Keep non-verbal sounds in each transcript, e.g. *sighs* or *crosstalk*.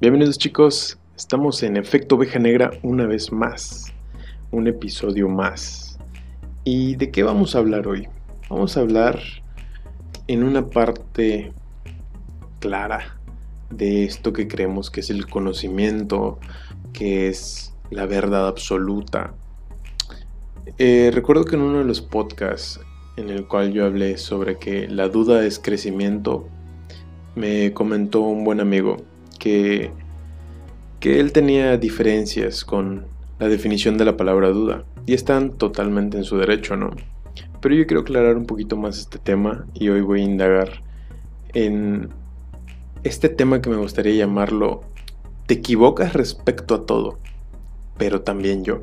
Bienvenidos chicos, estamos en Efecto Oveja Negra una vez más, un episodio más. ¿Y de qué vamos a hablar hoy? Vamos a hablar en una parte clara de esto que creemos que es el conocimiento, que es la verdad absoluta. Eh, recuerdo que en uno de los podcasts en el cual yo hablé sobre que la duda es crecimiento, me comentó un buen amigo que, que él tenía diferencias con la definición de la palabra duda y están totalmente en su derecho, ¿no? Pero yo quiero aclarar un poquito más este tema y hoy voy a indagar en este tema que me gustaría llamarlo te equivocas respecto a todo, pero también yo.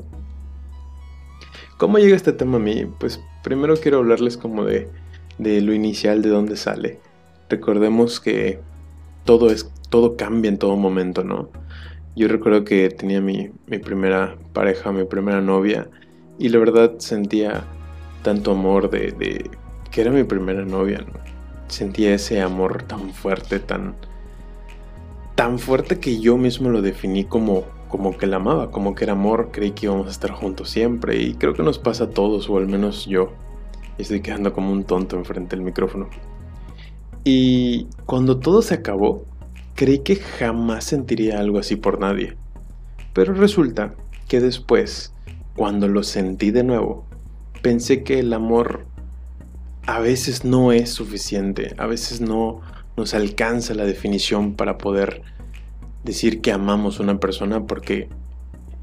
¿Cómo llega este tema a mí? Pues primero quiero hablarles como de, de lo inicial, de dónde sale. Recordemos que todo es todo cambia en todo momento, ¿no? Yo recuerdo que tenía mi, primera pareja, mi primera novia, y la verdad sentía tanto amor de, de, que era mi primera novia, ¿no? Sentía ese amor tan fuerte, tan, tan fuerte que yo mismo lo definí como, como que la amaba, como que era amor, creí que íbamos a estar juntos siempre, y creo que nos pasa a todos, o al menos yo. Estoy quedando como un tonto enfrente del micrófono. Y cuando todo se acabó, Creí que jamás sentiría algo así por nadie. Pero resulta que después, cuando lo sentí de nuevo, pensé que el amor a veces no es suficiente, a veces no nos alcanza la definición para poder decir que amamos a una persona porque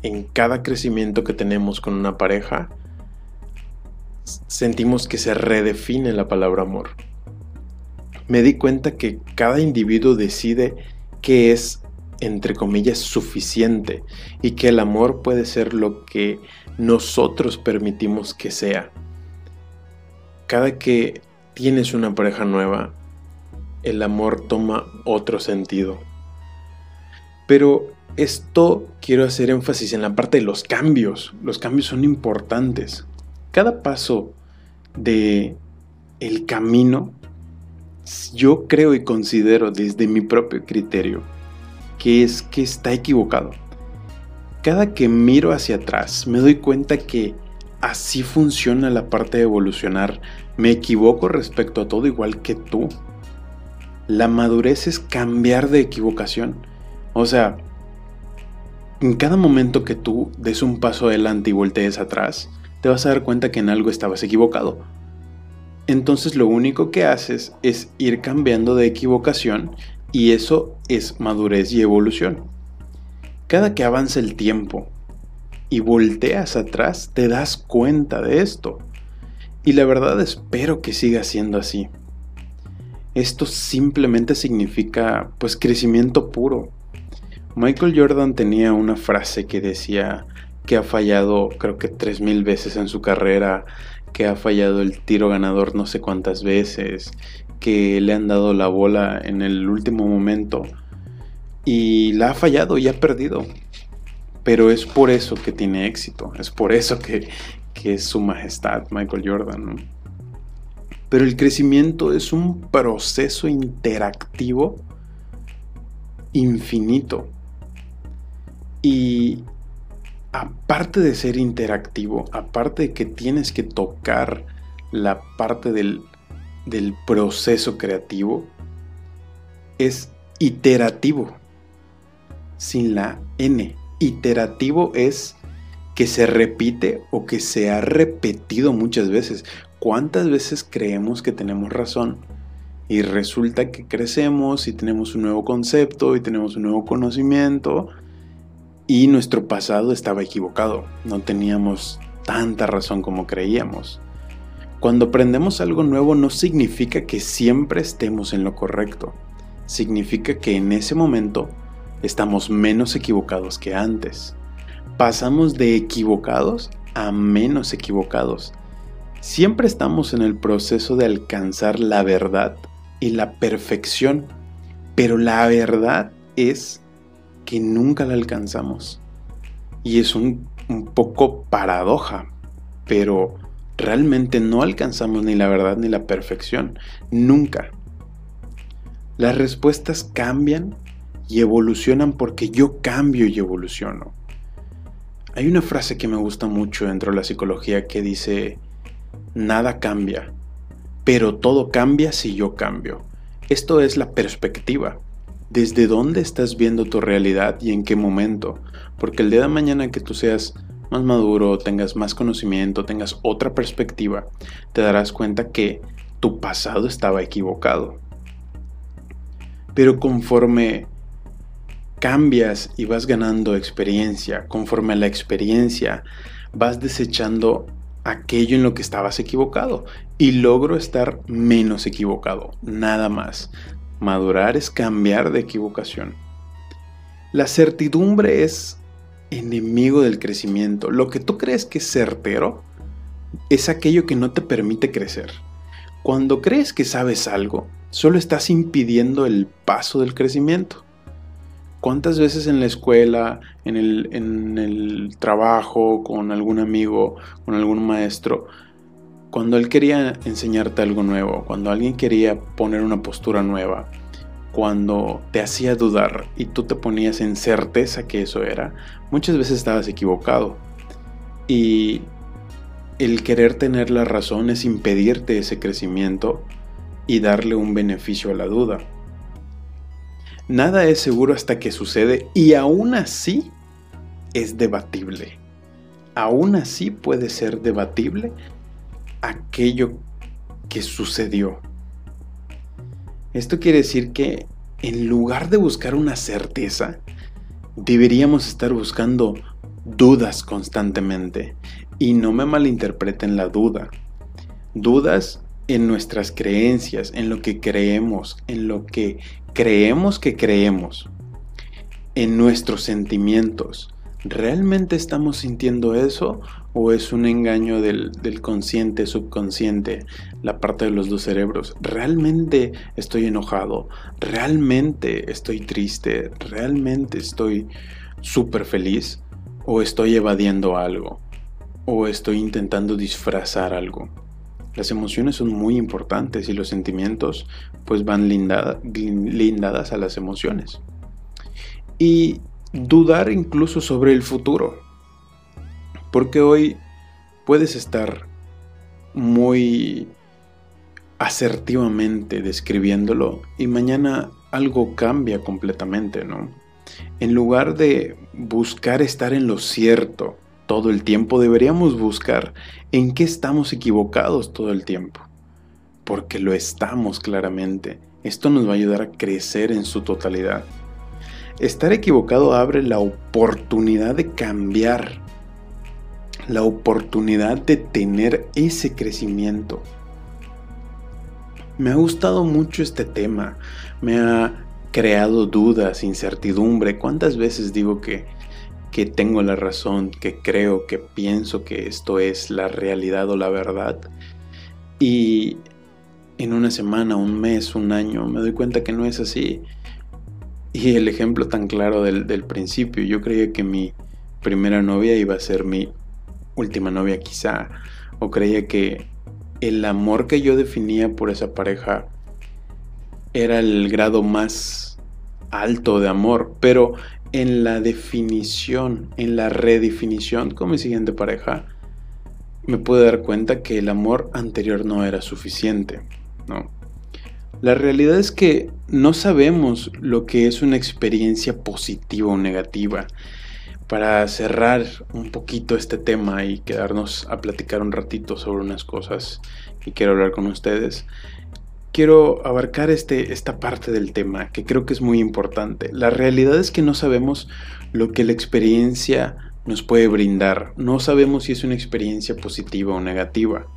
en cada crecimiento que tenemos con una pareja sentimos que se redefine la palabra amor me di cuenta que cada individuo decide qué es, entre comillas, suficiente y que el amor puede ser lo que nosotros permitimos que sea. Cada que tienes una pareja nueva, el amor toma otro sentido. Pero esto quiero hacer énfasis en la parte de los cambios. Los cambios son importantes. Cada paso de el camino yo creo y considero desde mi propio criterio que es que está equivocado. Cada que miro hacia atrás me doy cuenta que así funciona la parte de evolucionar. Me equivoco respecto a todo igual que tú. La madurez es cambiar de equivocación. O sea, en cada momento que tú des un paso adelante y voltees atrás, te vas a dar cuenta que en algo estabas equivocado entonces lo único que haces es ir cambiando de equivocación y eso es madurez y evolución. Cada que avanza el tiempo y volteas atrás, te das cuenta de esto. Y la verdad espero que siga siendo así. Esto simplemente significa pues crecimiento puro. Michael Jordan tenía una frase que decía que ha fallado creo que 3.000 veces en su carrera, que ha fallado el tiro ganador no sé cuántas veces, que le han dado la bola en el último momento y la ha fallado y ha perdido. Pero es por eso que tiene éxito, es por eso que, es su majestad Michael Jordan. Pero el crecimiento es un proceso interactivo infinito. Y aparte de ser interactivo, aparte de que tienes que tocar la parte del, proceso creativo, es iterativo, sin la N. Iterativo es que se repite o que se ha repetido muchas veces. ¿Cuántas veces creemos que tenemos razón? Y resulta que crecemos y tenemos un nuevo concepto y tenemos un nuevo conocimiento y nuestro pasado estaba equivocado, no teníamos tanta razón como creíamos. Cuando aprendemos algo nuevo no significa que siempre estemos en lo correcto, significa que en ese momento estamos menos equivocados que antes. Pasamos de equivocados a menos equivocados. Siempre estamos en el proceso de alcanzar la verdad y la perfección, pero la verdad es que nunca la alcanzamos. Y es un, poco paradoja, pero realmente no alcanzamos ni la verdad ni la perfección. Nunca. Las respuestas cambian y evolucionan porque yo cambio y evoluciono. Hay una frase que me gusta mucho dentro de la psicología que dice, nada cambia, pero todo cambia si yo cambio. Esto es la perspectiva. ¿Desde dónde estás viendo tu realidad y en qué momento? Porque el día de mañana que tú seas más maduro, tengas más conocimiento, tengas otra perspectiva, te darás cuenta que tu pasado estaba equivocado. Pero conforme cambias y vas ganando experiencia, conforme a la experiencia vas desechando aquello en lo que estabas equivocado y logro estar menos equivocado, nada más. Madurar es cambiar de equivocación. La certidumbre es enemigo del crecimiento. Lo que tú crees que es certero es aquello que no te permite crecer. Cuando crees que sabes algo, solo estás impidiendo el paso del crecimiento. ¿Cuántas veces en la escuela, en el, trabajo, con algún amigo, con algún maestro, cuando él quería enseñarte algo nuevo, cuando alguien quería poner una postura nueva, cuando te hacía dudar y tú te ponías en certeza que eso era, muchas veces estabas equivocado. Y el querer tener la razón es impedirte ese crecimiento y darle un beneficio a la duda. Nada es seguro hasta que sucede y aún así es debatible. Aún así puede ser debatible aquello que sucedió. Esto quiere decir que en lugar de buscar una certeza, deberíamos estar buscando dudas constantemente. Y no me malinterpreten la duda. Dudas en nuestras creencias, en lo que creemos, en lo que creemos que creemos, en nuestros sentimientos. ¿Realmente estamos sintiendo eso o es un engaño del, consciente, subconsciente, la parte de los dos cerebros? ¿Realmente estoy enojado? ¿Realmente estoy triste? ¿Realmente estoy súper feliz? ¿O estoy evadiendo algo? ¿O estoy intentando disfrazar algo? Las emociones son muy importantes y los sentimientos pues van lindadas a las emociones. Y dudar incluso sobre el futuro. Porque hoy puedes estar muy asertivamente describiéndolo y mañana algo cambia completamente, ¿no? En lugar de buscar estar en lo cierto, todo el tiempo, deberíamos buscar en qué estamos equivocados todo el tiempo. Porque lo estamos claramente. Esto nos va a ayudar a crecer en su totalidad. Estar equivocado abre la oportunidad de cambiar, la oportunidad de tener ese crecimiento. Me ha gustado mucho este tema, me ha creado dudas, incertidumbre. ¿Cuántas veces digo que que tengo la razón, que creo, que pienso que esto es la realidad o la verdad. Y en una semana, un mes, un año, me doy cuenta que no es así. Y el ejemplo tan claro del, principio, yo creía que mi primera novia iba a ser mi última novia quizá, o creía que el amor que yo definía por esa pareja era el grado más alto de amor, pero en la definición, en la redefinición con mi siguiente pareja, me pude dar cuenta que el amor anterior no era suficiente, ¿no? La realidad es que no sabemos lo que es una experiencia positiva o negativa. Para cerrar un poquito este tema y quedarnos a platicar un ratito sobre unas cosas que quiero hablar con ustedes, quiero abarcar este, esta parte del tema que creo que es muy importante. La realidad es que no sabemos lo que la experiencia nos puede brindar. No sabemos si es una experiencia positiva o negativa.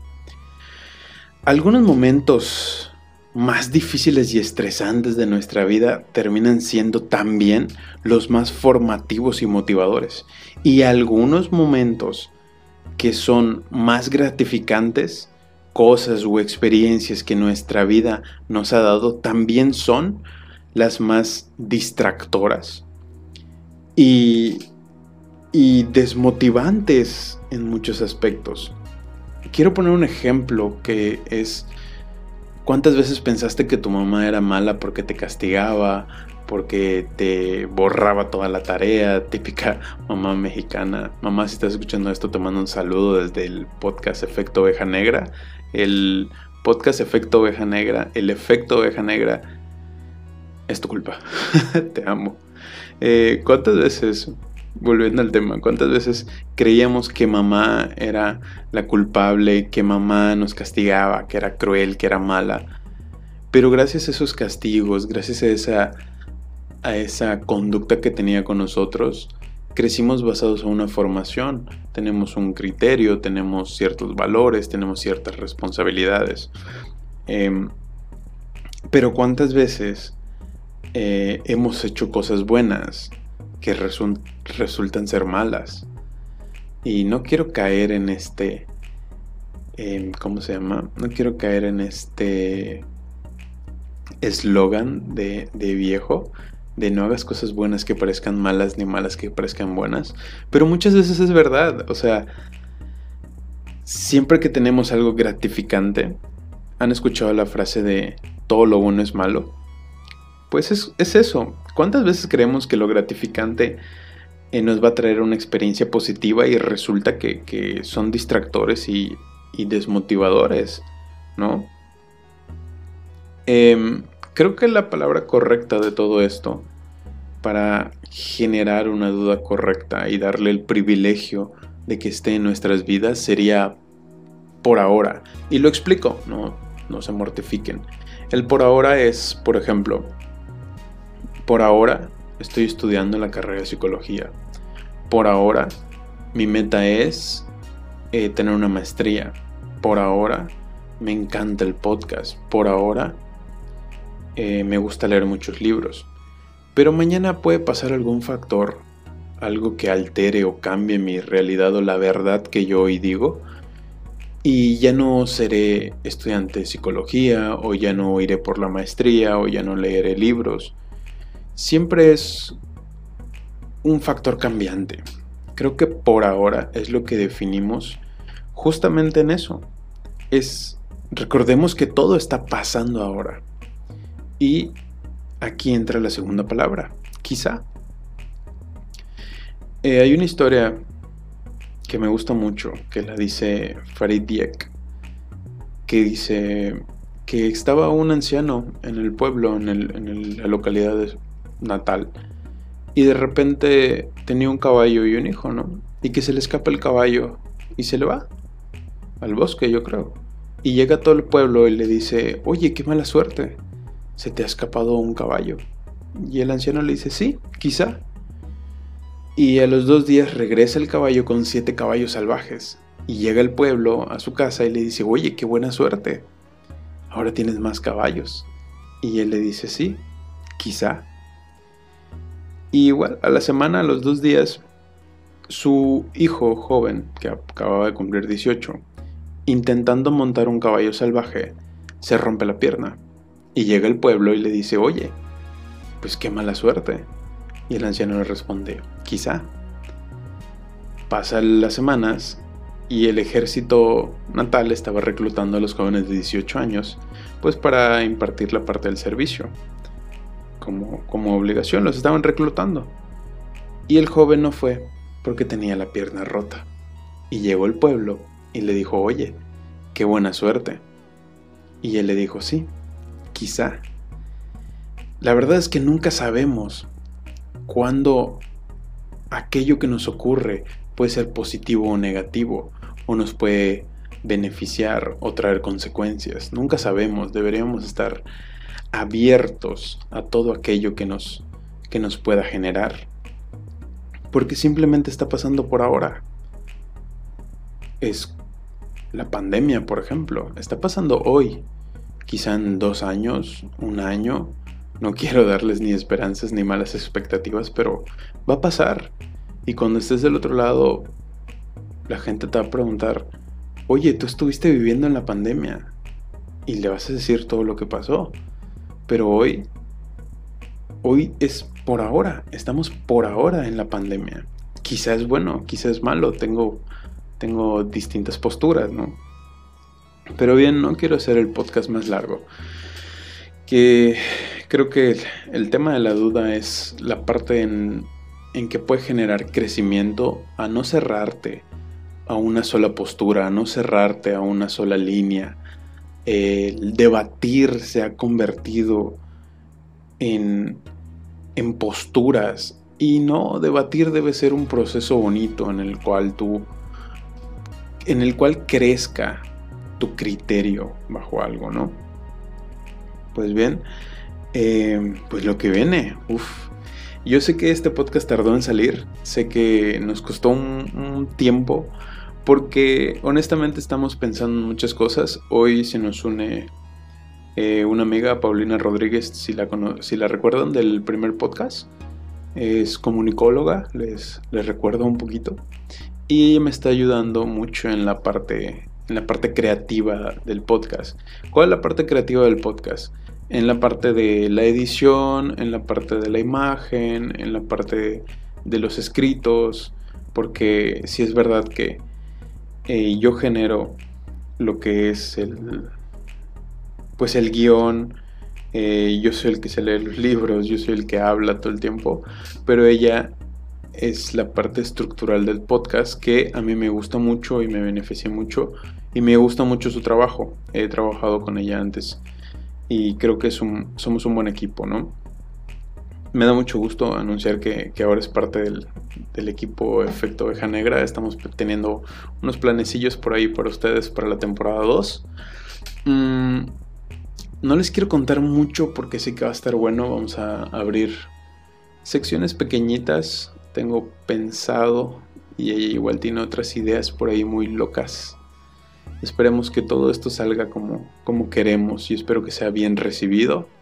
Algunos momentos más difíciles y estresantes de nuestra vida terminan siendo también los más formativos y motivadores. Y algunos momentos que son más gratificantes cosas o experiencias que nuestra vida nos ha dado también son las más distractoras y, y desmotivantes en muchos aspectos. Quiero poner un ejemplo que es ¿Cuántas veces pensaste que tu mamá era mala porque te castigaba, porque te borraba toda la tarea, típica mamá mexicana. Mamá, si estás escuchando esto, te mando un saludo desde el podcast Efecto Oveja Negra. El podcast Efecto Oveja Negra, el efecto Oveja Negra, es tu culpa. *laughs* te amo. Eh, ¿Cuántas veces, volviendo al tema, cuántas veces creíamos que mamá era la culpable, que mamá nos castigaba, que era cruel, que era mala? Pero gracias a esos castigos, gracias a esa a esa conducta que tenía con nosotros, crecimos basados en una formación, tenemos un criterio, tenemos ciertos valores, tenemos ciertas responsabilidades. Em, pero ¿cuántas veces eh, hemos hecho cosas buenas que resultan ser malas? Y no quiero caer en este... Em, ¿Cómo se llama? No quiero caer en este eslogan de, de viejo, de no hagas cosas buenas que parezcan malas ni malas que parezcan buenas. Pero muchas veces es verdad. O sea, siempre que tenemos algo gratificante, ¿han escuchado la frase de todo lo bueno es malo? Pues es, eso. ¿Cuántas veces creemos que lo gratificante eh, nos va a traer una experiencia positiva y resulta que, son distractores y, y desmotivadores? ¿No? Eh, Creo que la palabra correcta de todo esto, para generar una duda correcta y darle el privilegio de que esté en nuestras vidas, sería por ahora. Y lo explico, no, no se mortifiquen. El por ahora es, por ejemplo, por ahora estoy estudiando la carrera de psicología. Por ahora mi meta es eh, tener una maestría. Por ahora me encanta el podcast. Por ahora eh, me gusta leer muchos libros. Pero mañana puede pasar algún factor, algo que altere o cambie mi realidad o la verdad que yo hoy digo, y ya no seré estudiante de psicología, o ya no iré por la maestría, o ya no leeré libros. Siempre es un factor cambiante. Creo que por ahora es lo que definimos justamente en eso. Es recordemos que todo está pasando ahora. Y aquí entra la segunda palabra, quizá. Eh, hay una historia que me gusta mucho, que la dice Farid Diek, que dice que estaba un anciano en el pueblo, en, la localidad natal, y de repente tenía un caballo y un hijo, ¿no? Y que se le escapa el caballo y se le va al bosque, yo creo. Y llega todo el pueblo y le dice, oye, qué mala suerte ¿se te ha escapado un caballo? Y el anciano le dice, sí, quizá. Y a los dos días regresa el caballo con siete caballos salvajes. Y llega el pueblo a su casa y le dice, oye, qué buena suerte. Ahora tienes más caballos. Y él le dice, sí, quizá. Y igual, a la semana, a los dos días, su hijo joven, que acababa de cumplir 18, intentando montar un caballo salvaje, se rompe la pierna. Y llega el pueblo y le dice, oye, pues qué mala suerte. Y el anciano le responde, quizá. Pasan las semanas y el ejército natal estaba reclutando a los jóvenes de 18 años, pues para impartir la parte del servicio. Como, como obligación, los estaban reclutando. Y el joven no fue porque tenía la pierna rota. Y llegó el pueblo y le dijo, oye, qué buena suerte. Y él le dijo, sí, quizá. La verdad es que nunca sabemos cuándo aquello que nos ocurre puede ser positivo o negativo, o nos puede beneficiar o traer consecuencias. Nunca sabemos, deberíamos estar abiertos a todo aquello que nos, que nos pueda generar. Porque simplemente está pasando por ahora. Es la pandemia, por ejemplo. Está pasando hoy quizá en dos años, un año. No quiero darles ni esperanzas ni malas expectativas, pero va a pasar. Y cuando estés del otro lado, la gente te va a preguntar, oye, tú estuviste viviendo en la pandemia. Y le vas a decir todo lo que pasó. Pero hoy, hoy es por ahora. Estamos por ahora en la pandemia. Quizá es bueno, quizá es malo. Tengo, tengo distintas posturas, ¿no? Pero bien, no quiero hacer el podcast más largo. que creo que el tema de la duda es la parte en, en que puede generar crecimiento a no cerrarte a una sola postura, a no cerrarte a una sola línea. El debatir se ha convertido en, en posturas y no, debatir debe ser un proceso bonito en el cual tú, en el cual crezca tu criterio bajo algo, ¿no? Pues bien, eh, pues lo que viene, uff. Yo sé que este podcast tardó en salir, sé que nos costó un, tiempo, porque honestamente estamos pensando en muchas cosas. Hoy se nos une eh, una amiga, Paulina Rodríguez, si la, si la recuerdan del primer podcast es comunicóloga, les, les recuerdo un poquito. Y ella me está ayudando mucho en la parte en la parte creativa del podcast. ¿Cuál es la parte creativa del podcast? En la parte de la edición, en la parte de la imagen, en la parte de los escritos, porque si es verdad que eh, yo genero lo que es el pues el guion, eh, yo soy el que se lee los libros, yo soy el que habla todo el tiempo, pero ella es la parte estructural del podcast que a mí me gusta mucho y me beneficia mucho y me gusta mucho su trabajo. He trabajado con ella antes y creo que somos un buen equipo, ¿no? Me da mucho gusto anunciar que, ahora es parte del, equipo Efecto Oveja Negra. Estamos teniendo unos planecillos por ahí para ustedes para la temporada 2. No les quiero contar mucho porque sé que va a estar bueno. Vamos a abrir secciones pequeñitas. Tengo pensado y ella igual tiene otras ideas por ahí muy locas. Esperemos que todo esto salga como, como queremos y espero que sea bien recibido.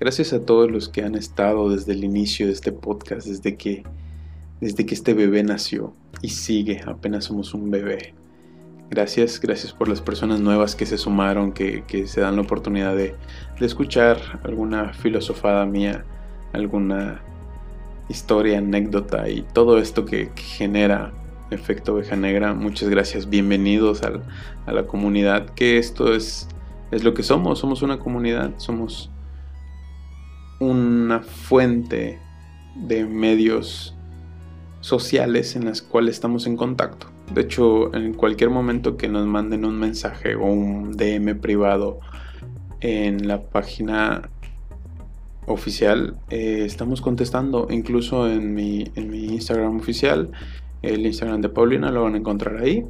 Gracias a todos los que han estado desde el inicio de este podcast, desde que, desde que este bebé nació y sigue, apenas somos un bebé. Gracias, gracias por las personas nuevas que se sumaron, que, se dan la oportunidad de, escuchar alguna filosofada mía, alguna historia, anécdota y todo esto que, genera efecto oveja negra. Muchas gracias, bienvenidos a la comunidad, que esto es, es lo que somos, somos una comunidad, somos una fuente de medios sociales en las cuales estamos en contacto. De hecho, en cualquier momento que nos manden un mensaje o un DM privado en la página oficial, eh, estamos contestando. Incluso en mi, en mi Instagram oficial, el Instagram de Paulina, lo van a encontrar ahí.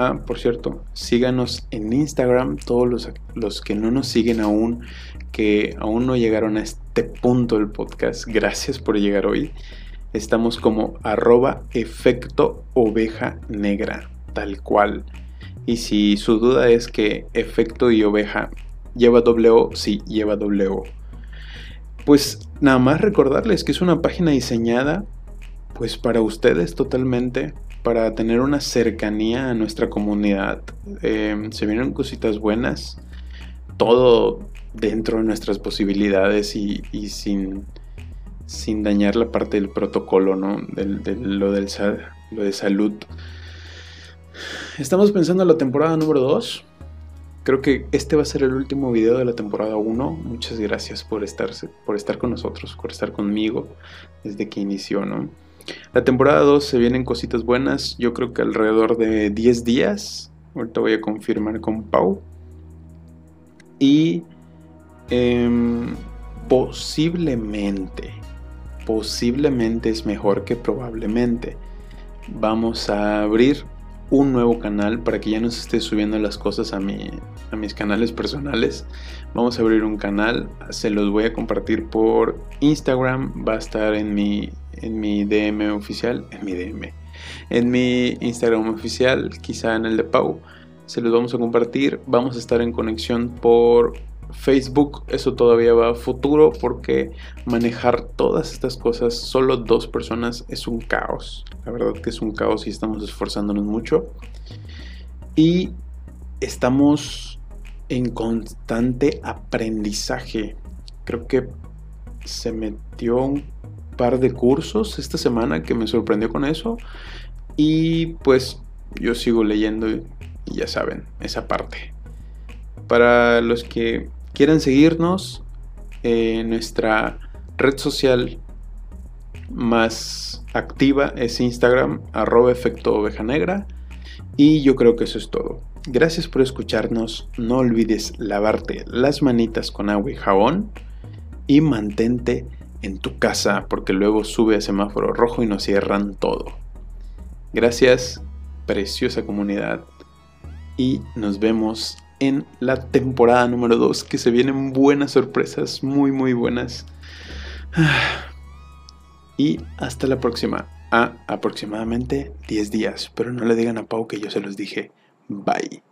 Ah, por cierto, síganos en Instagram, todos los, los que no nos siguen aún, que aún no llegaron a este punto del podcast. Gracias por llegar hoy. Estamos como arroba efecto oveja negra, tal cual. Y si su duda es que efecto y oveja lleva doble O, sí, lleva doble O. Pues nada más recordarles que es una página diseñada pues para ustedes totalmente, para tener una cercanía a nuestra comunidad. Em, se vienen cositas buenas, todo dentro de nuestras posibilidades y sin sin dañar la parte del protocolo, ¿no? lo, del, lo de salud. Estamos pensando en la temporada número 2. Creo que este va a ser el último video de la temporada 1. Muchas gracias por estar, por estar con nosotros, por estar conmigo desde que inició, ¿no? La temporada 2 se vienen cositas buenas. Yo creo que alrededor de 10 días. Ahorita voy a confirmar con Pau. Y em, posiblemente posiblemente es mejor que probablemente. Vamos a abrir un nuevo canal para que ya no se esté subiendo las cosas a, mi, a mis canales personales. Vamos a abrir un canal, se los voy a compartir por Instagram, va a estar en mi, en mi DM oficial, en mi DM, en mi Instagram oficial, quizá en el de Pau. Se los vamos a compartir, vamos a estar en conexión por Facebook, eso todavía va a futuro porque manejar todas estas cosas solo dos personas es un caos. La verdad que es un caos y estamos esforzándonos mucho. Y estamos en constante aprendizaje. Creo que se metió un par de cursos esta semana que me sorprendió con eso. Y pues yo sigo leyendo y ya saben, esa parte. Para los que quieran seguirnos, en nuestra red social más activa es Instagram, arroba efecto oveja negra. Y yo creo que eso es todo. Gracias por escucharnos. No olvides lavarte las manitas con agua y jabón. Y mantente en tu casa porque luego sube a semáforo rojo y nos cierran todo. Gracias, preciosa comunidad. Y nos vemos en la temporada número 2 que se vienen buenas sorpresas, muy muy buenas. *sighs* Y hasta la próxima. A aproximadamente 10 días. Pero no le digan a Pau que yo se los dije. Bye.